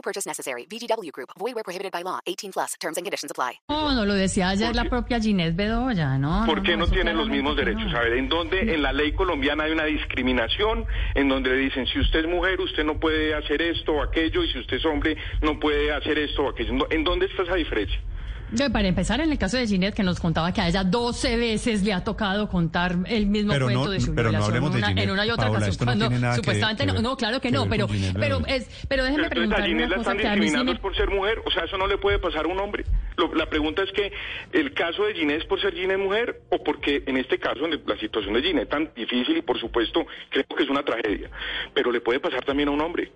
No purchase necessary. VGW Group. Void where prohibited by law. 18 plus. Terms and conditions apply. No, no lo decía ayer la propia Ginés Bedoya, ¿no? ¿Por qué no, eso tienen los mismos derechos? no. A ver, ¿en dónde en la ley colombiana hay una discriminación en donde le dicen si usted es mujer usted no puede hacer esto o aquello y si usted es hombre no puede hacer esto o aquello? ¿En dónde está esa diferencia? Yo, Para empezar, en el caso de Ginette, que nos contaba que a ella 12 veces le ha tocado contar el mismo Pero cuento no- de su pero no violación hablemos de en, una, Ginette, en una y otra Paola, ocasión. no cuando que- supuestamente que no, no, claro que que no, pero, Ginette pero, es, pero déjeme Pero entonces a una la cosa están discriminando me... es por ser mujer, o sea, eso no le puede pasar a un hombre. Lo- la pregunta es que el caso de Ginés por ser Ginés mujer o porque en este caso en la situación de Ginés tan difícil y por supuesto creo que es una tragedia, pero le puede pasar también a un hombre.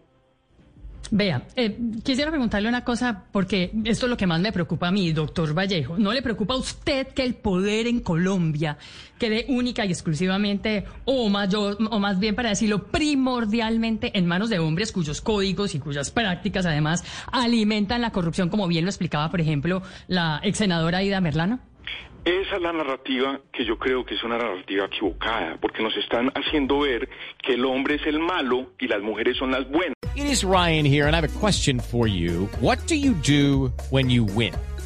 Vea, eh, quisiera preguntarle una cosa, porque esto es lo que más me preocupa a mí, doctor Vallejo. ¿No le preocupa a usted que el poder en Colombia quede única y exclusivamente, o mayor, o más bien para decirlo, primordialmente en manos de hombres cuyos códigos y cuyas prácticas además alimentan la corrupción, como bien lo explicaba, por ejemplo, la ex senadora Ida Merlano? Esa es la narrativa que yo creo que es una narrativa equivocada, porque nos están haciendo ver que el hombre es el malo y las mujeres son las buenas. It is Ryan here, and I have a question for you. What do you do when you win?